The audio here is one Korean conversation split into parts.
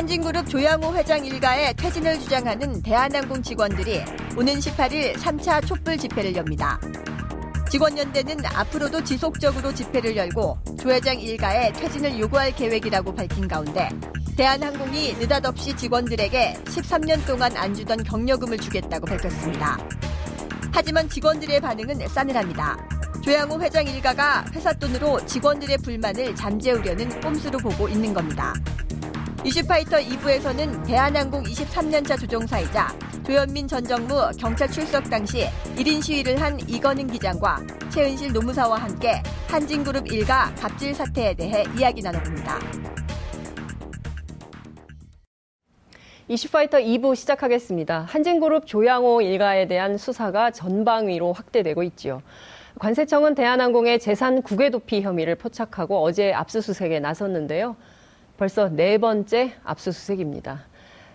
한진그룹 조양호 회장 일가의 퇴진을 주장하는 대한항공 직원들이 오는 18일 3차 촛불 집회를 엽니다. 직원연대는 앞으로도 지속적으로 집회를 열고 조 회장 일가의 퇴진을 요구할 계획이라고 밝힌 가운데 대한항공이 느닷없이 직원들에게 13년 동안 안 주던 경력금을 주겠다고 밝혔습니다. 하지만 직원들의 반응은 싸늘합니다. 조양호 회장 일가가 회사 돈으로 직원들의 불만을 잠재우려는 꼼수로 보고 있는 겁니다. 이슈파이터 2부에서는 대한항공 23년차 조종사이자 조현민 전 정무 경찰 출석 당시 1인 시위를 한 이건희 기장과 최은실 노무사와 함께 한진그룹 일가 갑질 사태에 대해 이야기 나눠봅니다. 이슈파이터 2부 시작하겠습니다. 한진그룹 조양호 일가에 대한 수사가 전방위로 확대되고 있지요. 관세청은 대한항공의 재산 국외 도피 혐의를 포착하고 어제 압수수색에 나섰는데요. 벌써 네 번째 압수수색입니다.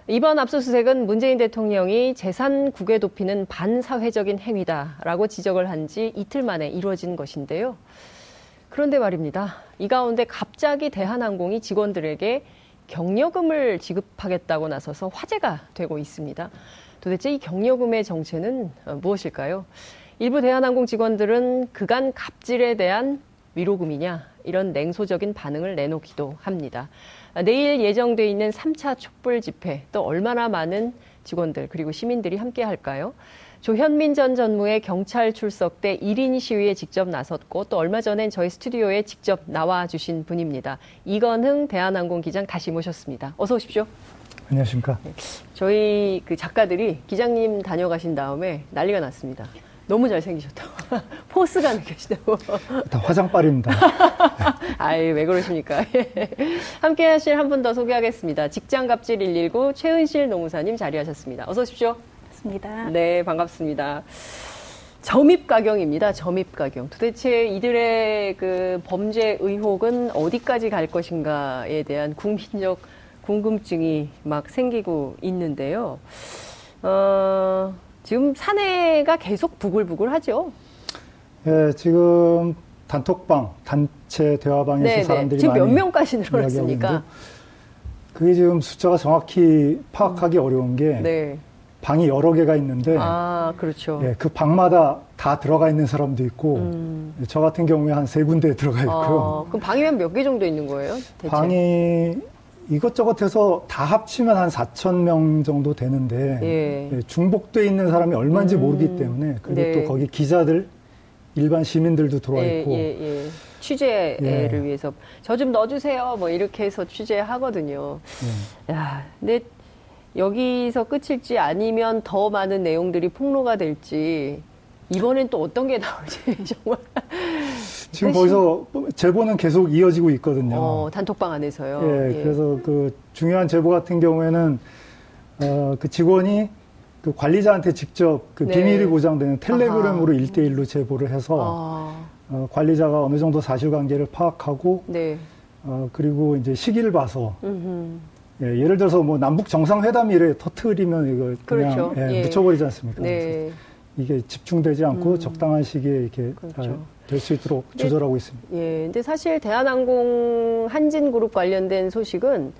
이번 압수수색은 문재인 대통령이 재산 국외 도피는 반사회적인 행위다라고 지적을 한 지 이틀 만에 이루어진 것인데요. 그런데 말입니다. 이 가운데 갑자기 대한항공이 직원들에게 경력금을 지급하겠다고 나서서 화제가 되고 있습니다. 도대체 이 경력금의 정체는 무엇일까요? 일부 대한항공 직원들은 그간 갑질에 대한 위로금이냐 이런 냉소적인 반응을 내놓기도 합니다. 내일 예정돼 있는 3차 촛불 집회 또 얼마나 많은 직원들 그리고 시민들이 함께 할까요? 조현민 전 전무의 경찰 출석 때 1인 시위에 직접 나섰고 또 얼마 전엔 저희 스튜디오에 직접 나와 주신 분입니다. 이건흥 대한항공 기장 다시 모셨습니다. 어서 오십시오. 안녕하십니까. 네. 저희 그 작가들이 기장님 다녀가신 다음에 난리가 났습니다. 너무 잘생기셨다고. 포스가 느껴지다고. 다 화장빨입니다. 아이, 왜 그러십니까? 함께 하실 한 분 더 소개하겠습니다. 직장갑질 119 최은실 노무사님 자리하셨습니다. 어서 오십시오. 반갑습니다. 네, 반갑습니다. 점입가경입니다. 점입가경. 도대체 이들의 그 범죄 의혹은 어디까지 갈 것인가에 대한 국민적 궁금증이 막 생기고 있는데요. 어, 지금 사내가 계속 부글부글하죠. 예, 지금 단톡방, 단체 대화방에서 네네. 사람들이 지금 몇 명까지 늘어났습니까? 그게 지금 숫자가 정확히 파악하기 음. 어려운 게 네. 방이 여러 개가 있는데 아, 그렇죠. 예, 그 방마다 다 들어가 있는 사람도 있고 음. 저 같은 경우에 한 세 군데 들어가 있고요. 아, 그럼 방이면 몇 개 정도 있는 거예요? 대체? 방이 이것저것 해서 다 합치면 한 4천 명 정도 되는데 예. 예, 중복돼 있는 사람이 얼마인지 음. 모르기 때문에 그리고 네. 또 거기 기자들 일반 시민들도 들어와 예, 있고 예, 예, 취재를 예. 위해서 저 좀 넣어주세요 뭐 이렇게 해서 취재하거든요. 예. 야, 근데 여기서 끝일지 아니면 더 많은 내용들이 폭로가 될지 이번엔 또 어떤 게 나올지 정말 지금 거기서 제보는 계속 이어지고 있거든요. 어, 단톡방 안에서요. 예, 예, 그래서 그 중요한 제보 같은 경우에는 어, 그 직원이 그 관리자한테 직접 그 네. 비밀이 보장되는 텔레그램으로 일대일로 제보를 해서 아. 어, 관리자가 어느 정도 사실관계를 파악하고 네. 어, 그리고 이제 시기를 봐서 예, 예를 들어서 뭐 남북 정상회담일에 터트리면 이거 그냥 그렇죠. 예, 예. 묻혀버리지 않습니까? 네. 이게 집중되지 않고 음. 적당한 시기에 이렇게 그렇죠. 될수 있도록 조절하고 있습니다. 예, 근데 사실 대한항공 한진그룹 관련된 소식은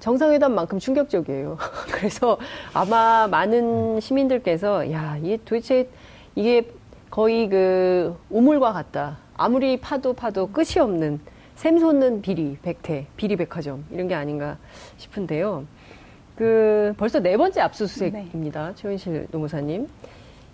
정상회담만큼 충격적이에요. 그래서 아마 많은 시민들께서 야, 이게 도대체 이게 거의 그 우물과 같다. 아무리 파도 파도 끝이 없는 샘솟는 비리, 백태, 비리 백화점 이런 게 아닌가 싶은데요. 그 벌써 네 번째 압수수색입니다. 네. 최은실 노무사님.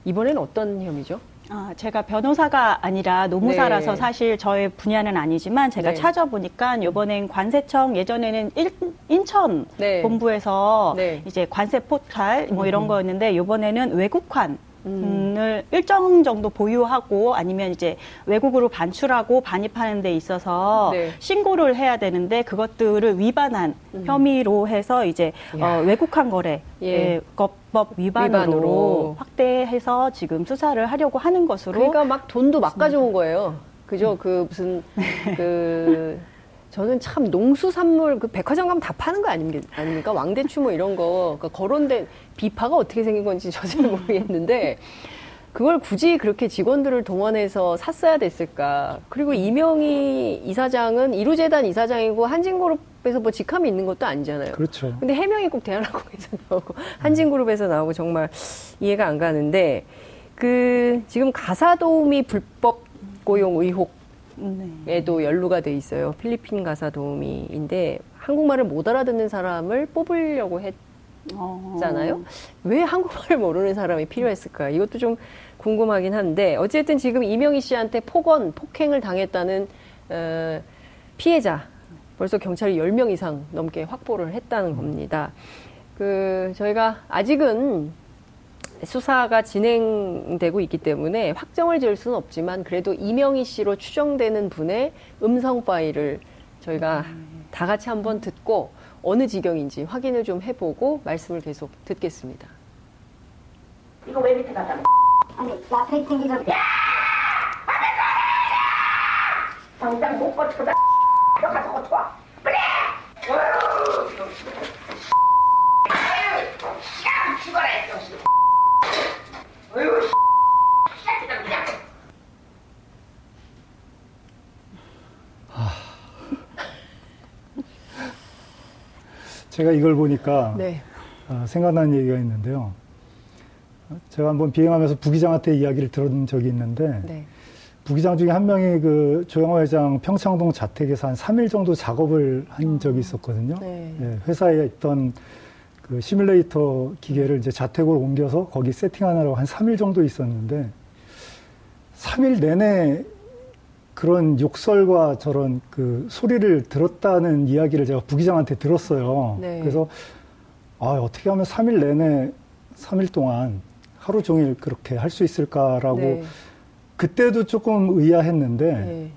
이번엔 어떤 혐의죠? 아, 제가 변호사가 아니라 노무사라서 네. 사실 저의 분야는 아니지만 제가 네. 찾아보니까 이번엔 관세청 예전에는 일, 인천 네. 본부에서 네. 이제 관세 포탈 뭐 이런 음. 거였는데 이번에는 외국환 을 일정 정도 보유하고 아니면 이제 외국으로 반출하고 반입하는 데 있어서 네. 신고를 해야 되는데 그것들을 위반한 음. 혐의로 해서 이제 어, 외국한 거래 예. 법 위반으로, 위반으로, 확대해서 지금 수사를 하려고 하는 것으로 그러니까 막 돈도 막 가져온 거예요. 그죠? 그 무슨 그 저는 참 농수산물 그 백화점 가면 다 파는 거 아닙니까? 왕대추 뭐 이런 거 그러니까 거론된 비파가 어떻게 생긴 건지 저 잘 모르겠는데 그걸 굳이 그렇게 직원들을 동원해서 샀어야 됐을까? 그리고 이명희 이사장은 이루재단 이사장이고 한진그룹에서 뭐 직함이 있는 것도 아니잖아요. 그렇죠. 근데 해명이 꼭 대한항공에서 나오고 한진그룹에서 나오고 정말 이해가 안 가는데 그 지금 가사도우미 불법 고용 의혹 에도 연루가 돼 있어요. 필리핀 가사 도우미인데 한국말을 못 알아듣는 사람을 뽑으려고 했잖아요. 어. 왜 한국말을 모르는 사람이 필요했을까? 이것도 좀 궁금하긴 한데 어쨌든 지금 이명희 씨한테 폭언, 폭행을 당했다는 어, 피해자 벌써 경찰이 10명 이상 넘게 확보를 했다는 겁니다. 그 저희가 아직은 수사가 진행되고 있기 때문에 확정을 지을 수는 없지만 그래도 이명희 씨로 추정되는 분의 음성 파일을 저희가 다 같이 한번 듣고 어느 지경인지 확인을 좀 해보고 말씀을 계속 듣겠습니다. 이거 왜 밑에 갔다? 아니, 나 페이팅기 좀. 야! 당장 못 버티거든. 너 가서 고쳐. 그래! 죽어라 했어. 제가 이걸 보니까 네. 어, 생각나는 얘기가 있는데요. 제가 한번 비행하면서 부기장한테 이야기를 들은 적이 있는데 네. 부기장 중에 한 명이 그 조영호 회장 평창동 자택에서 한 3일 정도 작업을 한 적이 있었거든요. 네. 네, 회사에 있던 그 시뮬레이터 기계를 이제 자택으로 옮겨서 거기 세팅하느라고 한 3일 정도 있었는데 3일 내내 그런 욕설과 저런 그 소리를 들었다는 이야기를 제가 부기장한테 들었어요. 네. 그래서 아, 어떻게 하면 3일 내내 3일 동안 하루 종일 그렇게 할 수 있을까라고 네. 그때도 조금 의아했는데 네.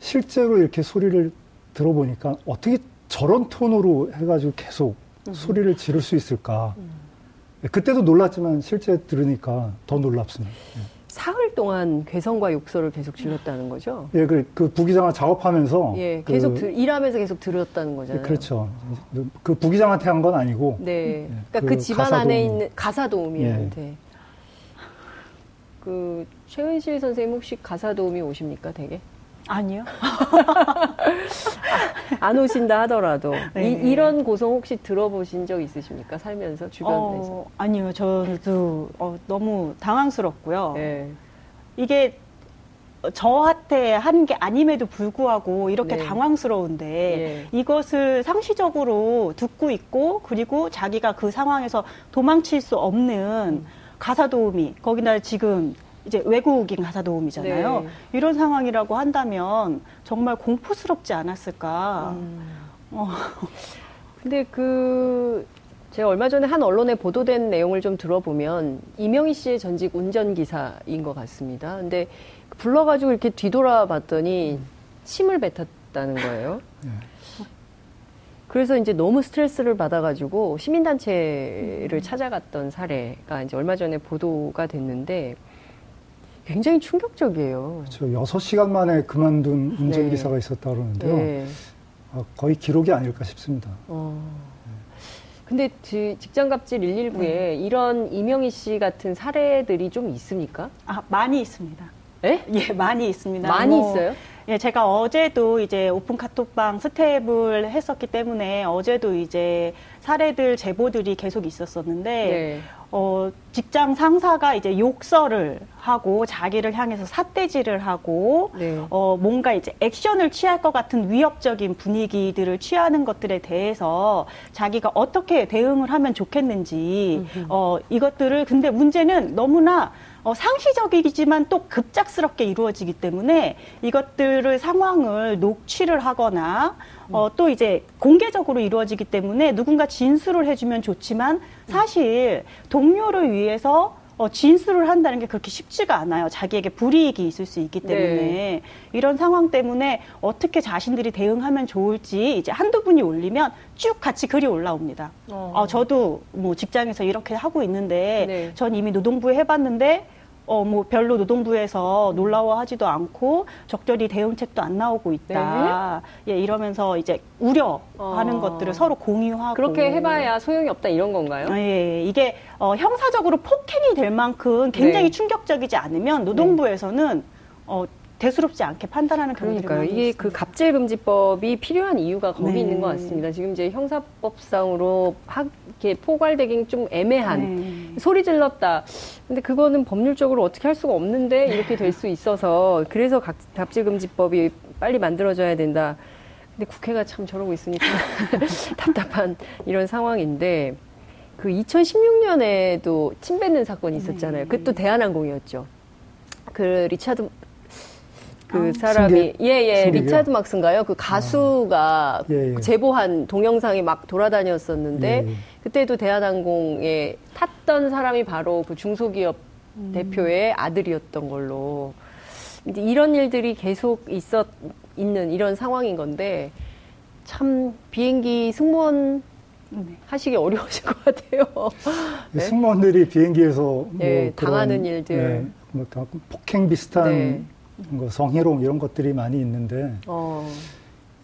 실제로 이렇게 소리를 들어보니까 어떻게 저런 톤으로 해가지고 계속 음. 소리를 지를 수 있을까. 음. 그때도 놀랐지만 실제 들으니까 더 놀랍습니다. 예. 사흘 동안 괴성과 욕설을 계속 질렀다는 거죠? 예, 그, 그 부기장을 작업하면서. 예, 그 계속 그, 들, 일하면서 계속 들었다는 거잖아요. 예, 그렇죠. 그 부기장한테 한 건 아니고. 네. 예, 그러니까 그, 그 집안 안에 있는 가사도우미한테. 예. 그 최은실 선생님 혹시 가사도우미 오십니까, 되게? 아니요. 안 오신다 하더라도 네. 이, 런 고성 혹시 들어보신 적 있으십니까? 살면서 주변에서? 어, 아니요. 저도 어, 너무 당황스럽고요. 네. 이게 저한테 한 게 아님에도 불구하고 이렇게 네. 당황스러운데 네. 이것을 상시적으로 듣고 있고 그리고 자기가 그 상황에서 도망칠 수 없는 음. 가사 도우미 거기다 지금 이제 외국인 가사 도우미잖아요. 네. 이런 상황이라고 한다면 정말 공포스럽지 않았을까. 음. 어. 근데 그 제가 얼마 전에 한 언론에 보도된 내용을 좀 들어보면 이명희 씨의 전직 운전기사인 것 같습니다. 근데 불러가지고 이렇게 뒤돌아봤더니 침을 뱉었다는 거예요. 네. 그래서 이제 너무 스트레스를 받아가지고 시민단체를 음. 찾아갔던 사례가 이제 얼마 전에 보도가 됐는데 굉장히 충격적이에요. 그렇죠. 6시간 만에 그만둔 운전기사가 네. 있었다 그러는데요. 네. 아, 거의 기록이 아닐까 싶습니다. 어. 근데 직장갑질 119에 네. 이런 이명희 씨 같은 사례들이 좀 있습니까? 아, 많이 있습니다. 예? 예, 많이 있습니다. 많이 뭐, 있어요? 예, 제가 어제도 이제 오픈 카톡방 스텝을 했었기 때문에 어제도 이제 사례들 제보들이 계속 있었었는데 네. 어, 직장 상사가 이제 욕설을 하고 자기를 향해서 삿대질을 하고 네. 어, 뭔가 이제 액션을 취할 것 같은 위협적인 분위기들을 취하는 것들에 대해서 자기가 어떻게 대응을 하면 좋겠는지 어, 이것들을 근데 문제는 너무나 어, 상시적이지만 또 급작스럽게 이루어지기 때문에 이것들을 상황을 녹취를 하거나 어, 또 이제 공개적으로 이루어지기 때문에 누군가 진술을 해주면 좋지만 사실 동료를 위해서 어, 진술을 한다는 게 그렇게 쉽지가 않아요. 자기에게 불이익이 있을 수 있기 때문에 네. 이런 상황 때문에 어떻게 자신들이 대응하면 좋을지 이제 한두 분이 올리면 쭉 같이 글이 올라옵니다. 어. 어 저도 뭐 직장에서 이렇게 하고 있는데 네. 전 이미 노동부에 해봤는데 어, 뭐, 별로 노동부에서 놀라워하지도 않고 적절히 대응책도 안 나오고 있다. 네? 예, 이러면서 이제 우려하는 어. 것들을 서로 공유하고. 그렇게 해봐야 소용이 없다 이런 건가요? 예, 이게 어, 형사적으로 폭행이 될 만큼 굉장히 네. 충격적이지 않으면 노동부에서는 어, 대수롭지 않게 판단하는 그러니까요. 이게 그 갑질금지법이 필요한 이유가 거기 네. 있는 것 같습니다. 지금 이제 형사법상으로 학, 이렇게 포괄되긴 좀 애매한 네. 소리 질렀다. 근데 그거는 법률적으로 어떻게 할 수가 없는데 이렇게 될 수 있어서 그래서 갑질금지법이 빨리 만들어져야 된다. 근데 국회가 참 저러고 있으니까 답답한 이런 상황인데 그 2016년에도 침 뱉는 사건이 있었잖아요. 네. 그것도 대한항공이었죠. 그 리차드 그 아, 사람이 예예 예, 리차드 막스인가요? 그 가수가 아, 예, 예. 제보한 동영상이 막 돌아다녔었는데 예, 예. 그때도 대한항공에 탔던 사람이 바로 그 중소기업 음. 대표의 아들이었던 걸로 이제 이런 일들이 계속 있었 있는 이런 상황인 건데 참 비행기 승무원 네. 하시기 어려우실 것 같아요. 네? 승무원들이 비행기에서 뭐 네, 당하는 일들, 네, 뭐 폭행 비슷한 네. 뭐 성희롱 이런 것들이 많이 있는데 어.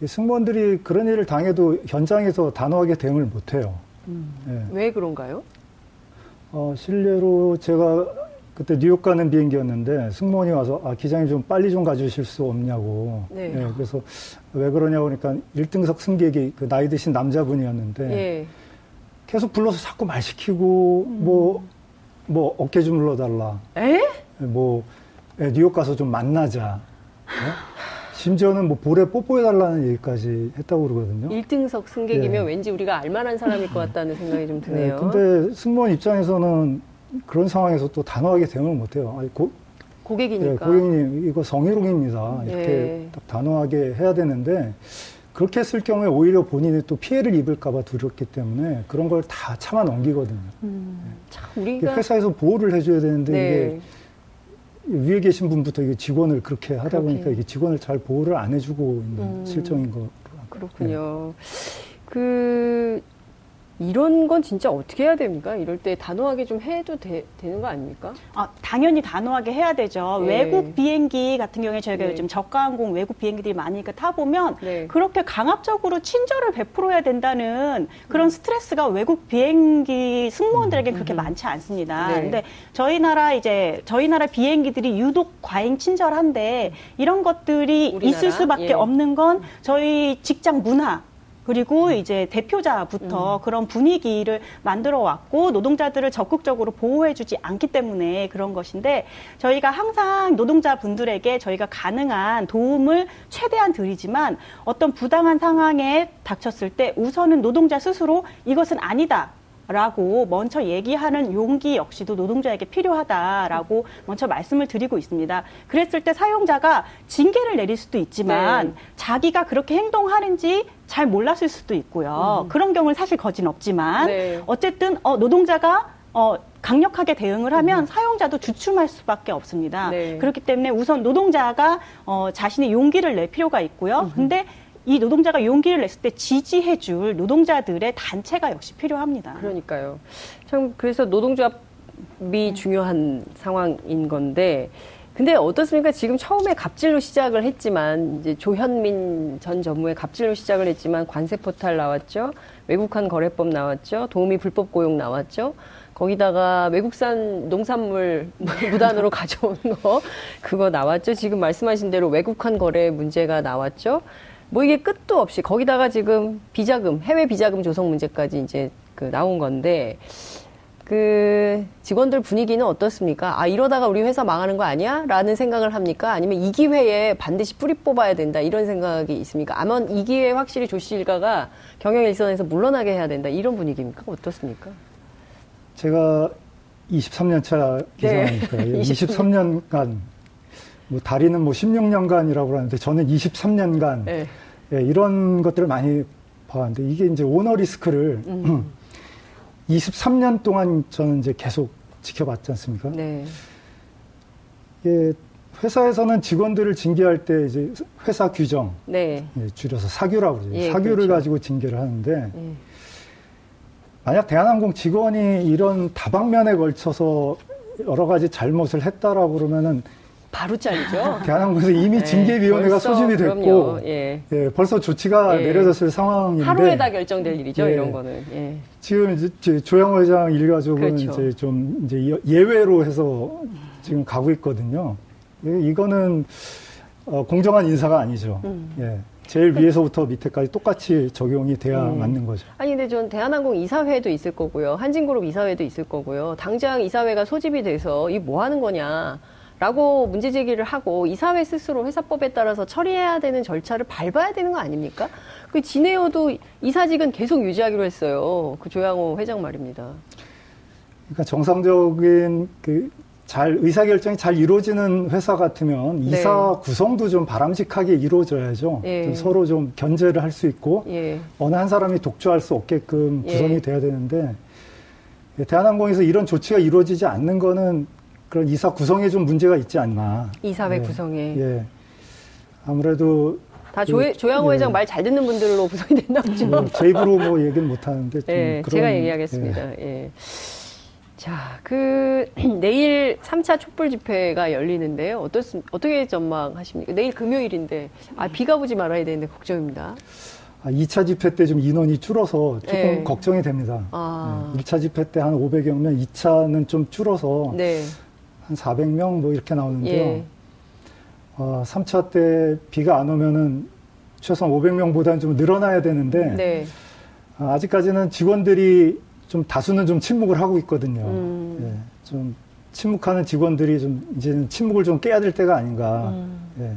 승무원들이 그런 일을 당해도 현장에서 단호하게 대응을 못해요. 음. 네. 왜 그런가요? 어, 실례로 제가 그때 뉴욕 가는 비행기였는데 승무원이 와서 아 기장님 좀 빨리 좀 가주실 수 없냐고. 네. 네 그래서 왜 그러냐고 그러니까 1등석 승객이 그 나이 드신 남자분이었는데 예. 계속 불러서 자꾸 말 시키고 뭐뭐 음. 뭐 어깨 좀 눌러달라. 에? 뭐 예, 뉴욕 가서 좀 만나자. 네? 심지어는 뭐 볼에 뽀뽀해달라는 얘기까지 했다고 그러거든요. 1등석 승객이면 예. 왠지 우리가 알만한 사람일 것 같다는 생각이 좀 드네요. 예, 근데 승무원 입장에서는 그런 상황에서 또 단호하게 대응을 못해요. 아니, 고, 고객이니까. 예, 고객님, 이거 성희롱입니다. 이렇게 예. 딱 단호하게 해야 되는데, 그렇게 했을 경우에 오히려 본인이 또 피해를 입을까봐 두렵기 때문에 그런 걸 다 참아 넘기거든요. 음, 참 우리가 회사에서 보호를 해줘야 되는데 네. 이게 위에 계신 분부터 이게 직원을 그렇게 하다 그렇게. 보니까 이게 직원을 잘 보호를 안 해주고 있는 음. 실정인 거. 그렇군요. 네. 그 이런 건 진짜 어떻게 해야 됩니까? 이럴 때 단호하게 좀 해도 되, 되는 거 아닙니까? 아, 당연히 단호하게 해야 되죠. 네. 외국 비행기 같은 경우에 저희가 네. 요즘 저가항공 외국 비행기들이 많으니까 타보면 네. 그렇게 강압적으로 친절을 베풀어야 된다는 그런 음. 스트레스가 외국 비행기 승무원들에게 음. 그렇게 음. 많지 않습니다. 네. 근데 저희 나라 이제 저희 나라 비행기들이 유독 과잉 친절한데 이런 것들이 우리나라? 있을 수밖에 예. 없는 건 저희 직장 문화 그리고 이제 대표자부터 음. 그런 분위기를 만들어 왔고 노동자들을 적극적으로 보호해주지 않기 때문에 그런 것인데 저희가 항상 노동자분들에게 저희가 가능한 도움을 최대한 드리지만 어떤 부당한 상황에 닥쳤을 때 우선은 노동자 스스로 이것은 아니다. 라고 먼저 얘기하는 용기 역시도 노동자에게 필요하다라고 먼저 말씀을 드리고 있습니다. 그랬을 때 사용자가 징계를 내릴 수도 있지만 네. 자기가 그렇게 행동하는지 잘 몰랐을 수도 있고요. 음. 그런 경우는 사실 거진 없지만 네. 어쨌든 어, 노동자가 어, 강력하게 대응을 하면 음. 사용자도 주춤할 수밖에 없습니다. 네. 그렇기 때문에 우선 노동자가 어, 자신의 용기를 낼 필요가 있고요. 음. 근데 이 노동자가 용기를 냈을 때 지지해줄 노동자들의 단체가 역시 필요합니다. 그러니까요. 참 그래서 노동조합이 네. 중요한 상황인 건데 근데 어떻습니까? 지금 처음에 갑질로 시작을 했지만 이제 조현민 전 전무의 갑질로 시작을 했지만 관세 포탈 나왔죠. 외국한 거래법 나왔죠. 도우미 불법 고용 나왔죠. 거기다가 외국산 농산물 무단으로 가져온 거 그거 나왔죠. 지금 말씀하신 대로 외국한 거래 문제가 나왔죠. 뭐 이게 끝도 없이 거기다가 지금 비자금 해외 비자금 조성 문제까지 이제 그 나온 건데 그 직원들 분위기는 어떻습니까? 아 이러다가 우리 회사 망하는 거 아니야? 라는 생각을 합니까? 아니면 이 기회에 반드시 뿌리 뽑아야 된다 이런 생각이 있습니까? 아마 이 기회에 확실히 조씨 일가가 경영 일선에서 물러나게 해야 된다 이런 분위기입니까? 어떻습니까? 제가 23년 차 기자니까 네. 23년간 뭐 다리는 뭐 16년간이라고 하는데 저는 23년간 네. 예, 이런 것들을 많이 봐왔는데 이게 이제 오너 리스크를 음. 23년 동안 저는 이제 계속 지켜봤지 않습니까? 네. 예, 회사에서는 직원들을 징계할 때 이제 회사 규정, 네. 예, 줄여서 사규라고 그러죠. 예, 사규를 그렇죠. 가지고 징계를 하는데 예. 만약 대한항공 직원이 이런 다방면에 걸쳐서 여러 가지 잘못을 했다라고 그러면은 바로 잘리죠. 대한항공에서 이미 네, 징계위원회가 소집이 됐고, 예. 예. 벌써 조치가 예. 내려졌을 상황인데 하루에 다 결정될 일이죠, 예. 이런 거는. 예. 지금 이제 조영호 회장 일가족은 그렇죠. 이제 좀 이제 예외로 해서 지금 가고 있거든요. 예, 이거는 어, 공정한 인사가 아니죠. 음. 예. 제일 위에서부터 밑에까지 똑같이 적용이 돼야 음. 맞는 거죠. 아니 근데 전 대한항공 이사회도 있을 거고요. 한진그룹 이사회도 있을 거고요. 당장 이사회가 소집이 돼서 이 뭐 하는 거냐. 라고 문제 제기를 하고 이사회 스스로 회사법에 따라서 처리해야 되는 절차를 밟아야 되는 거 아닙니까? 그 진에어도 이사직은 계속 유지하기로 했어요. 그 조양호 회장 말입니다. 그러니까 정상적인 그 잘 의사결정이 잘 이루어지는 회사 같으면 네. 이사 구성도 좀 바람직하게 이루어져야죠. 예. 좀 서로 좀 견제를 할 수 있고 예. 어느 한 사람이 독주할 수 없게끔 구성이 예. 돼야 되는데 대한항공에서 이런 조치가 이루어지지 않는 거는 그런 이사 구성에 좀 문제가 있지 않나. 이사회 예. 구성에. 예. 아무래도 다 조, 그, 조양호 회장 예. 말잘 듣는 분들로 구성이 됐나 보죠. 뭐, 제 입으로 뭐 얘기는 못 하는데. 예, 그런, 제가 얘기하겠습니다. 예. 예. 자, 그, 내일 3차 촛불 집회가 열리는데요. 어떻, 어떻게 전망하십니까? 내일 금요일인데, 아, 비가 오지 말아야 되는데 걱정입니다. 아, 2차 집회 때 좀 인원이 줄어서 조금 네. 걱정이 됩니다. 아. 네. 1차 집회 때 한 500여면 2차는 좀 줄어서 네. 한 400명 뭐 이렇게 나오는데요. 예. 어, 3차 때 비가 안 오면은 최소한 500명보다는 좀 늘어나야 되는데 네. 어, 아직까지는 직원들이 좀 다수는 좀 침묵을 하고 있거든요. 음. 예, 좀 침묵하는 직원들이 좀 이제는 침묵을 좀 깨야 될 때가 아닌가. 음. 예.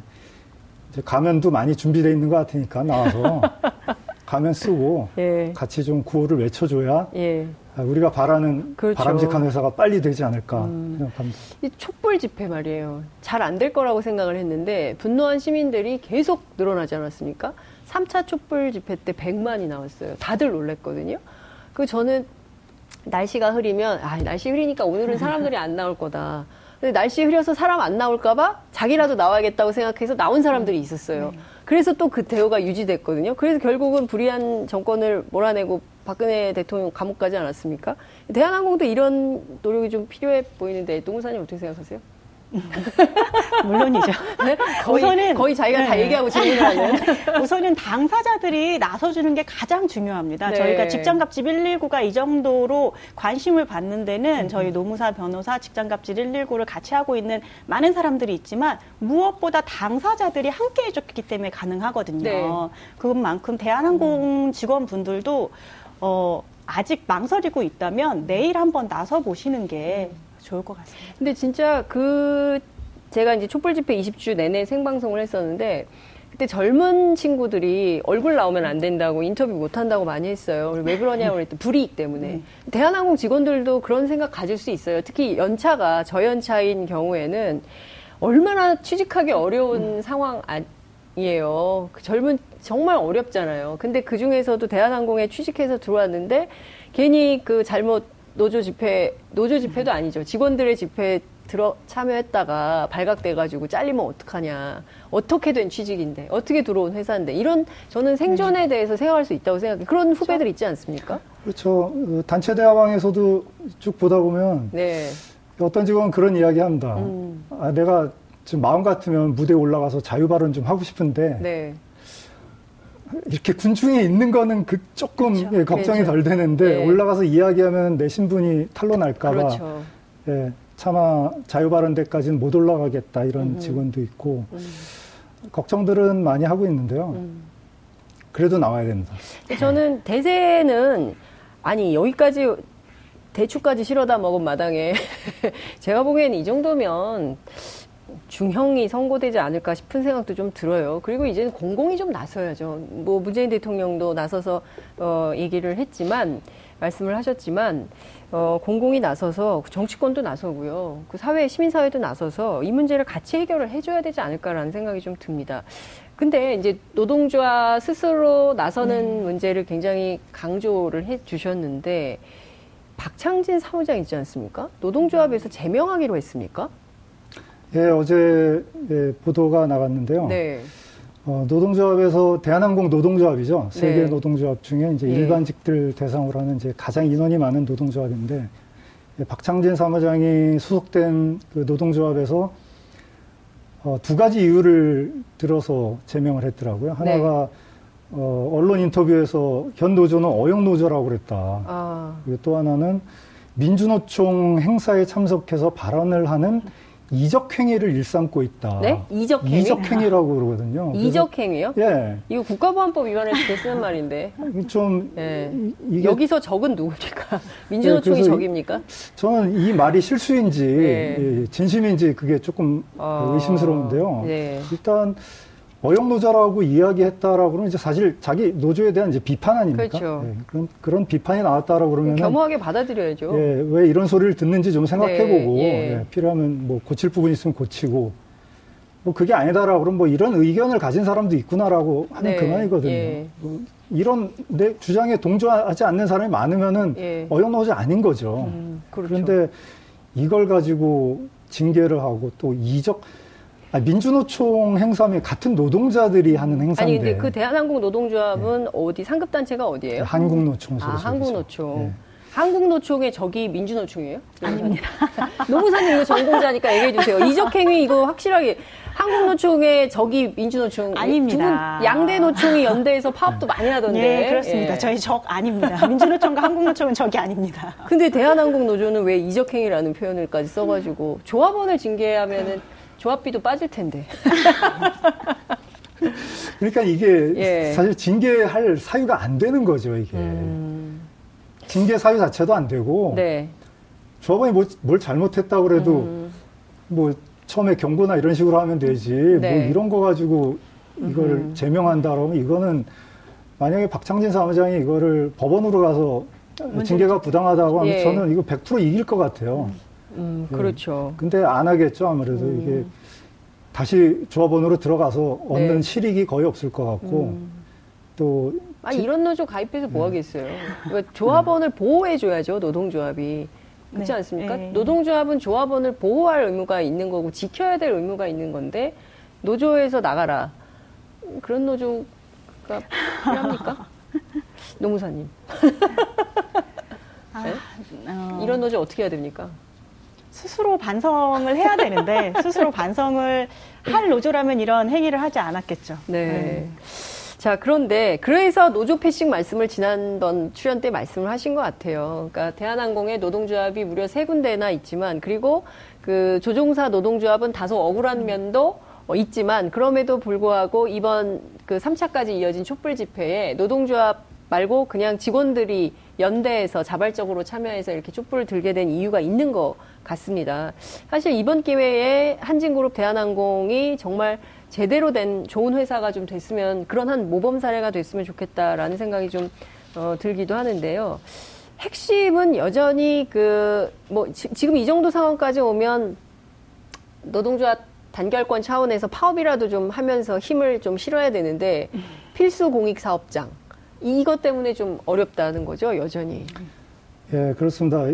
이제 가면도 많이 준비되어 있는 것 같으니까 나와서 가면 쓰고 예. 같이 좀 구호를 외쳐줘야 예. 아, 우리가 바라는 그렇죠. 바람직한 회사가 빨리 되지 않을까 음. 생각합니다. 이 촛불 집회 말이에요. 잘 안 될 거라고 생각을 했는데 분노한 시민들이 계속 늘어나지 않았습니까? 3차 촛불 집회 때 100만이 나왔어요. 다들 놀랬거든요. 그 저는 날씨가 흐리면 아 날씨 흐리니까 오늘은 사람들이 안 나올 거다. 근데 날씨 흐려서 사람 안 나올까 봐 자기라도 나와야겠다고 생각해서 나온 사람들이 있었어요. 네. 그래서 또 그 대우가 유지됐거든요. 그래서 결국은 불의한 정권을 몰아내고 박근혜 대통령 감옥 가지 않았습니까? 대한항공도 이런 노력이 좀 필요해 보이는데 노무사님 어떻게 생각하세요? 물론이죠. 네? 거의, 우선은 거의 자기가 네. 다 얘기하고 질문하는. 우선은 당사자들이 나서주는 게 가장 중요합니다. 네. 저희가 직장갑질 119가 이 정도로 관심을 받는 데는 음. 저희 노무사 변호사 직장갑질 119를 같이 하고 있는 많은 사람들이 있지만 무엇보다 당사자들이 함께 해줬기 때문에 가능하거든요. 네. 그것만큼 대한항공 음. 직원분들도 어, 아직 망설이고 있다면 내일 한번 나서 보시는 게 음. 좋을 것 같습니다. 근데 진짜 그 제가 이제 촛불 집회 20주 내내 생방송을 했었는데 그때 젊은 친구들이 얼굴 나오면 안 된다고 인터뷰 못 한다고 많이 했어요. 왜 그러냐고 그랬더니 불이익 때문에. 네. 대한항공 직원들도 그런 생각 가질 수 있어요. 특히 연차가 저연차인 경우에는 얼마나 취직하기 어려운 음. 상황 아니에요. 그 젊은 정말 어렵잖아요. 근데 그 중에서도 대한항공에 취직해서 들어왔는데 괜히 그 잘못 노조 집회, 노조 집회도 아니죠. 직원들의 집회 들어 참여했다가 발각돼가지고 잘리면 어떡하냐. 어떻게 된 취직인데, 어떻게 들어온 회사인데, 이런 저는 생존에 네. 대해서 생각할 수 있다고 생각해요. 그런 그렇죠. 후배들 있지 않습니까? 그렇죠. 어, 단체 대화방에서도 쭉 보다 보면 네. 어떤 직원은 그런 이야기 합니다. 음. 아, 내가 지금 마음 같으면 무대에 올라가서 자유 발언 좀 하고 싶은데 네. 이렇게 군중에 있는 거는 그 조금 그렇죠. 예, 걱정이 그렇죠. 덜 되는데 네. 올라가서 이야기하면 내 신분이 탄로날까봐 그렇죠. 예, 차마 자유발언대까지는 못 올라가겠다 이런 음. 직원도 있고 음. 걱정들은 많이 하고 있는데요. 음. 그래도 나와야 됩니다. 저는 대세는 아니 여기까지 대추까지 실어다 먹은 마당에 제가 보기에는 이 정도면 중형이 선고되지 않을까 싶은 생각도 좀 들어요. 그리고 이제는 공공이 좀 나서야죠. 뭐 문재인 대통령도 나서서 어 얘기를 했지만 말씀을 하셨지만 어 공공이 나서서 정치권도 나서고요. 그 사회 시민사회도 나서서 이 문제를 같이 해결을 해줘야 되지 않을까라는 생각이 좀 듭니다. 근데 이제 노동조합 스스로 나서는 음. 문제를 굉장히 강조를 해 주셨는데 박창진 사무장 있지 않습니까? 노동조합에서 제명하기로 했습니까? 예, 어제 예, 보도가 나갔는데요. 네. 어, 노동조합에서 대한항공 노동조합이죠. 세계 네. 노동조합 중에 이제 네. 일반직들 대상으로 하는 이제 가장 인원이 많은 노동조합인데 박창진 사무장이 소속된 그 노동조합에서 어, 두 가지 이유를 들어서 제명을 했더라고요. 하나가 네. 어, 언론 인터뷰에서 현 노조는 어용 노조라고 그랬다. 아. 그리고 또 하나는 민주노총 행사에 참석해서 발언을 하는 이적행위를 일삼고 있다. 네? 이적행위? 이적행위라고 그러거든요. 이적행위요? 예. 이거 국가보안법 위반에서 쓰는 말인데. 좀, 예. 이게 여기서 적은 누굽니까? 민주노총이 네, 적입니까? 저는 이 말이 실수인지, 예. 진심인지 그게 조금 아, 의심스러운데요. 네. 일단, 어영 노조라고 이야기했다라고 그러면 이제 사실 자기 노조에 대한 이제 비판 아닙니까? 그렇죠. 네, 그런 그런 비판이 나왔다라고 그러면 겸허하게 받아들여야죠. 예, 왜 이런 소리를 듣는지 좀 생각해보고 네, 예. 예, 필요하면 뭐 고칠 부분 있으면 고치고 뭐 그게 아니다라고 그러면 뭐 이런 의견을 가진 사람도 있구나라고 하는 네, 그만이거든요. 예. 뭐 이런 내 주장에 동조하지 않는 사람이 많으면은 예. 어영 노조 아닌 거죠. 음, 그렇죠. 그런데 이걸 가지고 징계를 하고 또 이적 아, 민주노총 행사면 같은 노동자들이 하는 행사인데. 아니 근데 그 대한항공 노동조합은 네. 어디 상급 단체가 어디예요? 한국노총 소속. 아 한국노총. 네. 한국노총의 적이 민주노총이에요? 아닙니다. 노무사님 이거 전공자니까 얘기해 주세요. 이적행위 이거 확실하게 한국노총의 적이 민주노총 아닙니다. 양대 노총이 연대해서 파업도 많이 하던데. 네, 그렇습니다. 예. 저희 적 아닙니다. 민주노총과 한국노총은 적이 아닙니다. 근데 대한항공 노조는 왜 이적행위라는 표현을까지 써가지고 조합원을 징계하면은 조합비도 빠질 텐데. 그러니까 이게 예. 사실 징계할 사유가 안 되는 거죠, 이게. 음. 징계 사유 자체도 안 되고. 네. 조합원이 뭐, 뭘 잘못했다고 그래도 음. 뭐 처음에 경고나 이런 식으로 하면 되지. 뭐 네. 뭐 이런 거 가지고 이걸 음. 제명한다 그러면 이거는 만약에 박창진 사무장이 이거를 법원으로 가서 징계가 부당하다고 하면 예. 저는 이거 100% 이길 것 같아요. 음. 음, 예. 그렇죠. 네. 근데 안 하겠죠, 아무래도 음. 이게 다시 조합원으로 들어가서 얻는 네. 실익이 거의 없을 것 같고 음. 또 아, 이런 노조 가입해서 뭐 네. 하겠어요. 그러니까 조합원을 보호해줘야죠, 노동조합이. 그렇지 네. 않습니까? 네. 노동조합은 조합원을 보호할 의무가 있는 거고 지켜야 될 의무가 있는 건데 노조에서 나가라. 그런 노조가 필요합니까? 노무사님. 아, 네? 어... 이런 노조 어떻게 해야 됩니까? 스스로 반성을 해야 되는데 스스로 반성을 할 노조라면 이런 행위를 하지 않았겠죠. 네. 네. 자, 그런데 그래서 노조 패싱 말씀을 지난번 출연 때 말씀을 하신 것 같아요. 그러니까 대한항공의 노동조합이 무려 세 군데나 있지만 그리고 그 조종사 노동조합은 다소 억울한 면도 어, 있지만 그럼에도 불구하고 이번 그 3차까지 이어진 촛불 집회에 노동조합 말고 그냥 직원들이 연대해서 자발적으로 참여해서 이렇게 촛불을 들게 된 이유가 있는 것 같습니다. 사실 이번 기회에 한진그룹 대한항공이 정말 제대로 된 좋은 회사가 좀 됐으면 그런 한 모범 사례가 됐으면 좋겠다라는 생각이 좀 어, 들기도 하는데요. 핵심은 여전히 그 뭐 지금 이 정도 상황까지 오면 노동조합 단결권 차원에서 파업이라도 좀 하면서 힘을 좀 실어야 되는데 필수 공익 사업장 이것 때문에 좀 어렵다는 거죠, 여전히. 예, 그렇습니다.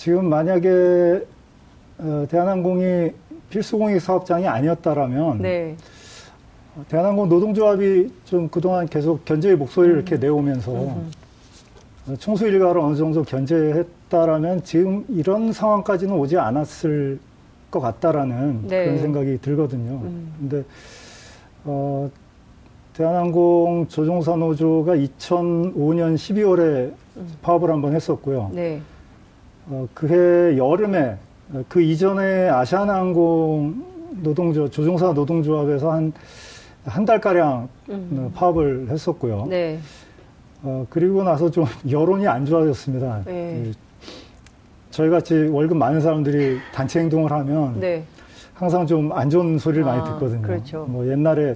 지금 만약에 어, 대한항공이 필수공익 사업장이 아니었다라면 네. 어, 대한항공 노동조합이 좀 그동안 계속 견제의 목소리를 음. 이렇게 내오면서 음. 어, 총수 일가를 어느 정도 견제했다라면 지금 이런 상황까지는 오지 않았을 것 같다라는 네. 그런 생각이 들거든요. 음. 근데 어, 대한항공 조종사 노조가 2005년 12월에 파업을 한번 했었고요. 네. 어, 그해 여름에 그 이전에 아시아나항공 노동조 조종사 노동조합에서 한 한 달가량 음. 파업을 했었고요. 네. 어, 그리고 나서 좀 여론이 안 좋아졌습니다. 네. 그 저희 같이 월급 많은 사람들이 단체 행동을 하면 네. 항상 좀 안 좋은 소리를 아, 많이 듣거든요. 그렇죠. 뭐 옛날에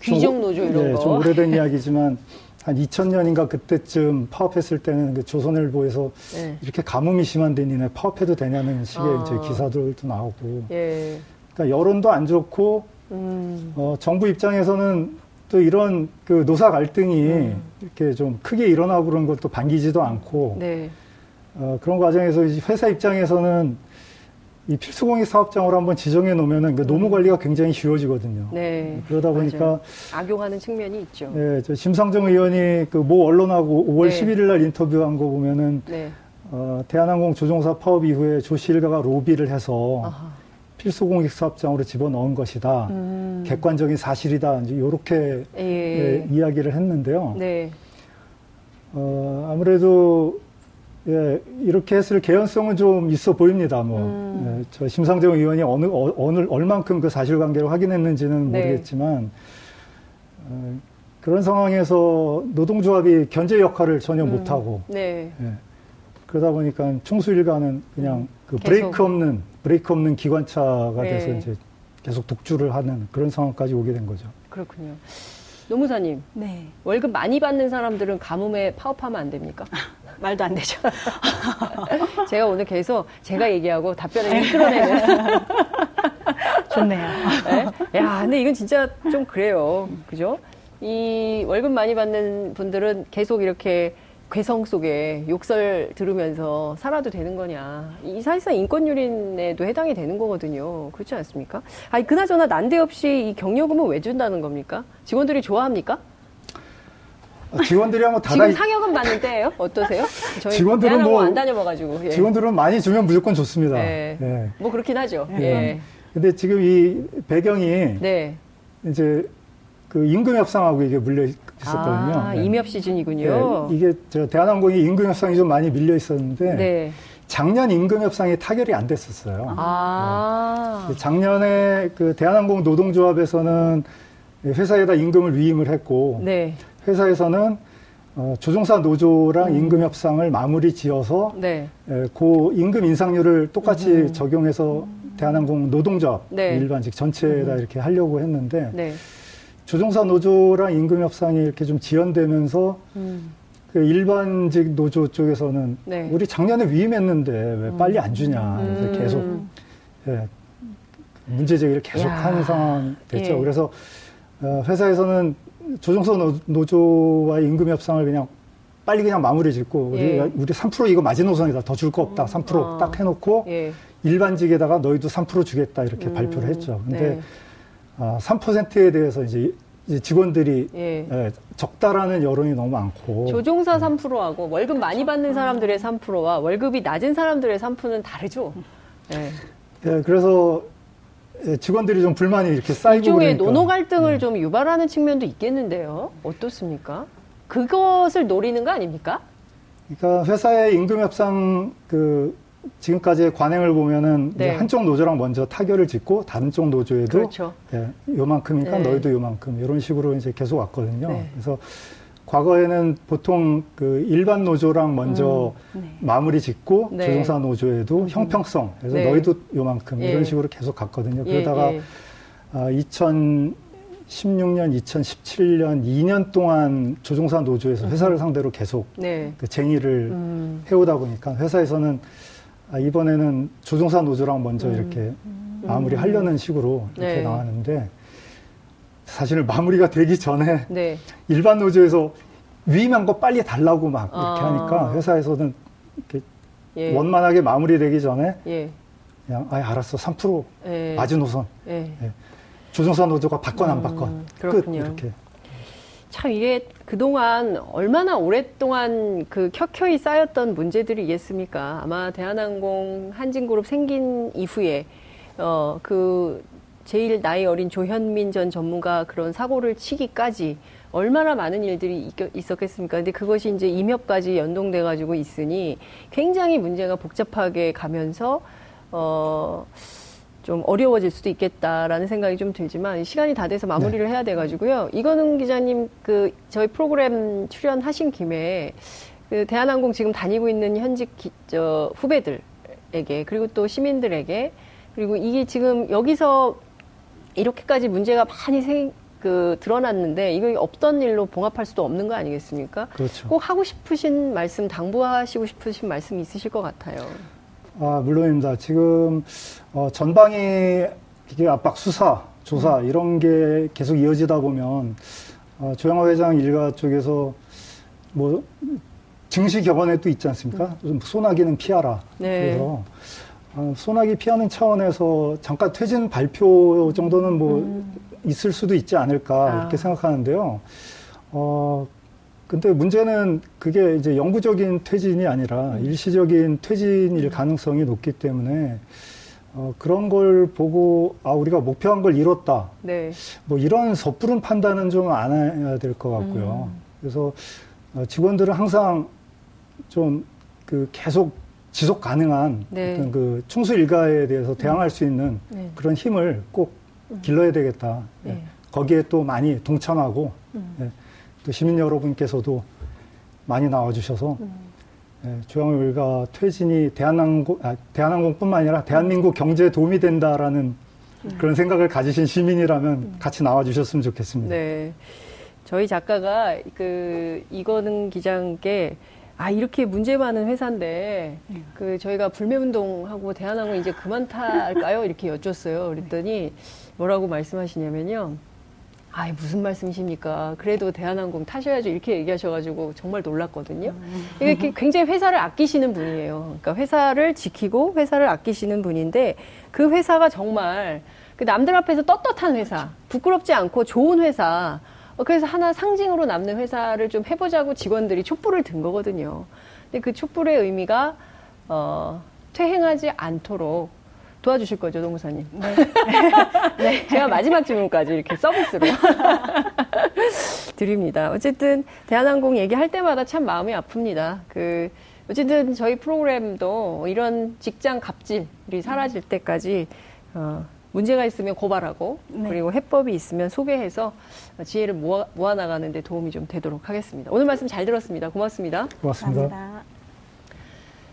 귀족 노조 이런 네, 거. 좀 오래된 이야기지만 한 2000년인가 그때쯤 파업했을 때는 그 조선일보에서 네. 이렇게 가뭄이 심한 데 니네 파업해도 되냐는 식의 아. 이제 기사들도 나오고. 예. 그러니까 여론도 안 좋고 음. 어, 정부 입장에서는 또 이런 그 노사 갈등이 음. 이렇게 좀 크게 일어나고 그런 것도 반기지도 않고 네. 어, 그런 과정에서 회사 입장에서는 이 필수공익 사업장으로 한번 지정해 놓으면은 그 노무 관리가 굉장히 쉬워지거든요. 네. 그러다 보니까 맞아요. 악용하는 측면이 있죠. 네, 저 심상정 의원이 그 모 언론하고 5월 네. 11일 날 인터뷰한 거 보면은 네. 어, 대한항공 조종사 파업 이후에 조씨 일가가 로비를 해서 아하. 필수 공익 사업장으로 집어넣은 것이다. 음. 객관적인 사실이다. 이제 이렇게 예. 예, 이야기를 했는데요. 네. 어, 아무래도 예, 이렇게 했을 개연성은 좀 있어 보입니다. 뭐, 음. 예, 저 심상정 의원이 어느, 어, 어느, 얼만큼 그 사실관계를 확인했는지는 네. 모르겠지만, 어, 그런 상황에서 노동조합이 견제 역할을 전혀 음. 못하고, 네. 예, 그러다 보니까 총수일가는 그냥 그 브레이크 없는, 브레이크 없는 기관차가 네. 돼서 이제 계속 독주를 하는 그런 상황까지 오게 된 거죠. 그렇군요. 노무사님, 네. 월급 많이 받는 사람들은 가뭄에 파업하면 안 됩니까? 말도 안 되죠. 제가 오늘 계속 제가 얘기하고 답변을 이끌어내는. 좋네요. 네? 야, 근데 이건 진짜 좀 그래요. 그죠? 이 월급 많이 받는 분들은 계속 이렇게 괴성 속에 욕설 들으면서 살아도 되는 거냐. 이 사실상 인권유린에도 해당이 되는 거거든요. 그렇지 않습니까? 아니, 그나저나 난데없이 이 경력금은 왜 준다는 겁니까? 직원들이 좋아합니까? 아, 직원들이랑 뭐 지금 상여금 받는 때예요? 어떠세요? 저희 직원들은 뭐안 다녀봐가지고 예. 직원들은 많이 주면 무조건 좋습니다. 예. 예. 뭐 그렇긴 하죠. 예. 예. 근데 지금 이 배경이 네. 이제 그 임금 협상하고 이게 물려 있었거든요. 아, 네. 임협 시즌이군요. 네. 이게 저 대한항공이 임금 협상이 좀 많이 밀려 있었는데 네. 작년 임금 협상이 타결이 안 됐었어요. 아. 네. 작년에 그 대한항공 노동조합에서는 회사에다 임금을 위임을 했고 네. 회사에서는 어, 조종사 노조랑 음. 임금 협상을 마무리 지어서 네. 에, 그 임금 인상률을 똑같이 음. 적용해서 대한항공 노동조합 네. 일반직 전체에다 음. 이렇게 하려고 했는데 네. 조종사 노조랑 임금 협상이 이렇게 좀 지연되면서 음. 그 일반직 노조 쪽에서는 네. 우리 작년에 위임했는데 왜 음. 빨리 안 주냐 그래서 음. 계속 예, 문제 제기를 계속 야. 하는 상황 됐죠. 예. 그래서 어, 회사에서는 조종사 노조와의 임금 협상을 그냥 빨리 그냥 마무리 짓고 우리 예. 우리 3% 이거 마지노선이다 더 줄 거 없다 3%딱 음. 아. 해놓고 예. 일반직에다가 너희도 3% 주겠다 이렇게 음. 발표를 했죠. 근데 네. 아, 3%에 대해서 이제 직원들이 예. 예, 적다라는 여론이 너무 많고 조종사 3%하고 월급 많이 받는 사람들의 3%와 월급이 낮은 사람들의 3%는 다르죠. 예. 예 그래서 예, 직원들이 좀 불만이 이렇게 쌓이고 일종의 그러니까. 노노 갈등을 네. 좀 유발하는 측면도 있겠는데요. 어떻습니까? 그것을 노리는 거 아닙니까? 그러니까 회사의 임금 협상 그 지금까지의 관행을 보면은 네. 한쪽 노조랑 먼저 타결을 짓고 다른 쪽 노조에도 그렇죠. 예, 요만큼이니까 네. 너희도 요만큼 이런 식으로 이제 계속 왔거든요. 네. 그래서 과거에는 보통 그 일반 노조랑 먼저 음, 네. 마무리 짓고 네. 조종사 노조에도 음. 형평성 그래서 네. 너희도 요만큼 예. 이런 식으로 계속 갔거든요. 예, 그러다가 예. 아, 2016년, 2017년 2년 동안 조종사 노조에서 음. 회사를 상대로 계속 네. 그 쟁의를 음. 해오다 보니까 회사에서는 아, 이번에는 조종사 노조랑 먼저 음. 이렇게 마무리 하려는 식으로 이렇게 네. 나왔는데 사실 마무리가 되기 전에 네. 일반 노조에서 위임한 거 빨리 달라고 막 이렇게 아. 하니까 회사에서는 이렇게 예. 원만하게 마무리되기 전에 예. 그냥 아예 알았어 3% 예. 마지노선 예. 예. 조종사 노조가 받건 안 받건 음, 끝 이렇게 참 이게 그동안 얼마나 오랫동안 그 켜켜이 쌓였던 문제들이겠습니까? 아마 대한항공 한진그룹 생긴 이후에 어 그 제일 나이 어린 조현민 전 전무가 그런 사고를 치기까지 얼마나 많은 일들이 있었겠습니까? 근데 그것이 이제 임협까지 연동돼 가지고 있으니 굉장히 문제가 복잡하게 가면서 어. 좀 어려워질 수도 있겠다라는 생각이 좀 들지만 시간이 다 돼서 마무리를 네. 해야 돼가지고요. 이거는 기자님 그 저희 프로그램 출연하신 김에 그 대한항공 지금 다니고 있는 현직 기, 저 후배들에게 그리고 또 시민들에게 그리고 이게 지금 여기서 이렇게까지 문제가 많이 생, 그 드러났는데 이거 없던 일로 봉합할 수도 없는 거 아니겠습니까? 그렇죠. 꼭 하고 싶으신 말씀, 당부하시고 싶으신 말씀 있으실 것 같아요. 아, 물론입니다. 지금 어, 전방위 기계 압박 수사, 조사 음. 이런 게 계속 이어지다 보면 어, 조영호 회장 일가 쪽에서 뭐 증시 격언에도 있지 않습니까? 음. 소나기는 피하라. 네. 그래서 어, 소나기 피하는 차원에서 잠깐 퇴진 발표 정도는 뭐 음. 있을 수도 있지 않을까 아. 이렇게 생각하는데요. 어, 근데 문제는 그게 이제 영구적인 퇴진이 아니라 음. 일시적인 퇴진일 음. 가능성이 높기 때문에 어, 그런 걸 보고 아 우리가 목표한 걸 이뤘다. 네. 뭐 이런 섣부른 판단은 좀 안 해야 될 것 같고요. 음. 그래서 어, 직원들은 항상 좀 그 계속 지속 가능한 네. 어떤 그 충수 일가에 대해서 대항할 수 있는 네. 그런 힘을 꼭 음. 길러야 되겠다. 네. 네. 거기에 또 많이 동참하고 음. 네. 또 시민 여러분께서도 많이 나와주셔서 음. 네, 조양호 일가 퇴진이 대한항공, 아, 대한항공뿐만 아니라 대한민국 경제에 도움이 된다라는 음. 그런 생각을 가지신 시민이라면 음. 같이 나와주셨으면 좋겠습니다. 네. 저희 작가가 그 이거는 기장께 아 이렇게 문제 많은 회사인데 네. 그 저희가 불매운동하고 대한항공 이제 그만 탈까요? 이렇게 여쭸어요. 그랬더니 뭐라고 말씀하시냐면요. 아 무슨 말씀이십니까? 그래도 대한항공 타셔야죠. 이렇게 얘기하셔가지고 정말 놀랐거든요. 음. 이게 굉장히 회사를 아끼시는 분이에요. 그러니까 회사를 지키고 회사를 아끼시는 분인데 그 회사가 정말 그 남들 앞에서 떳떳한 회사, 부끄럽지 않고 좋은 회사, 어, 그래서 하나 상징으로 남는 회사를 좀 해보자고 직원들이 촛불을 든 거거든요. 근데 그 촛불의 의미가 어, 퇴행하지 않도록 도와주실 거죠, 동무사님? 네. 네. 제가 마지막 질문까지 이렇게 서비스로 드립니다. 어쨌든 대한항공 얘기할 때마다 참 마음이 아픕니다. 그 어쨌든 저희 프로그램도 이런 직장 갑질이 사라질 때까지 어, 문제가 있으면 고발하고 네. 그리고 해법이 있으면 소개해서 지혜를 모아, 모아 나가는데 도움이 좀 되도록 하겠습니다. 오늘 말씀 잘 들었습니다. 고맙습니다. 고맙습니다. 감사합니다.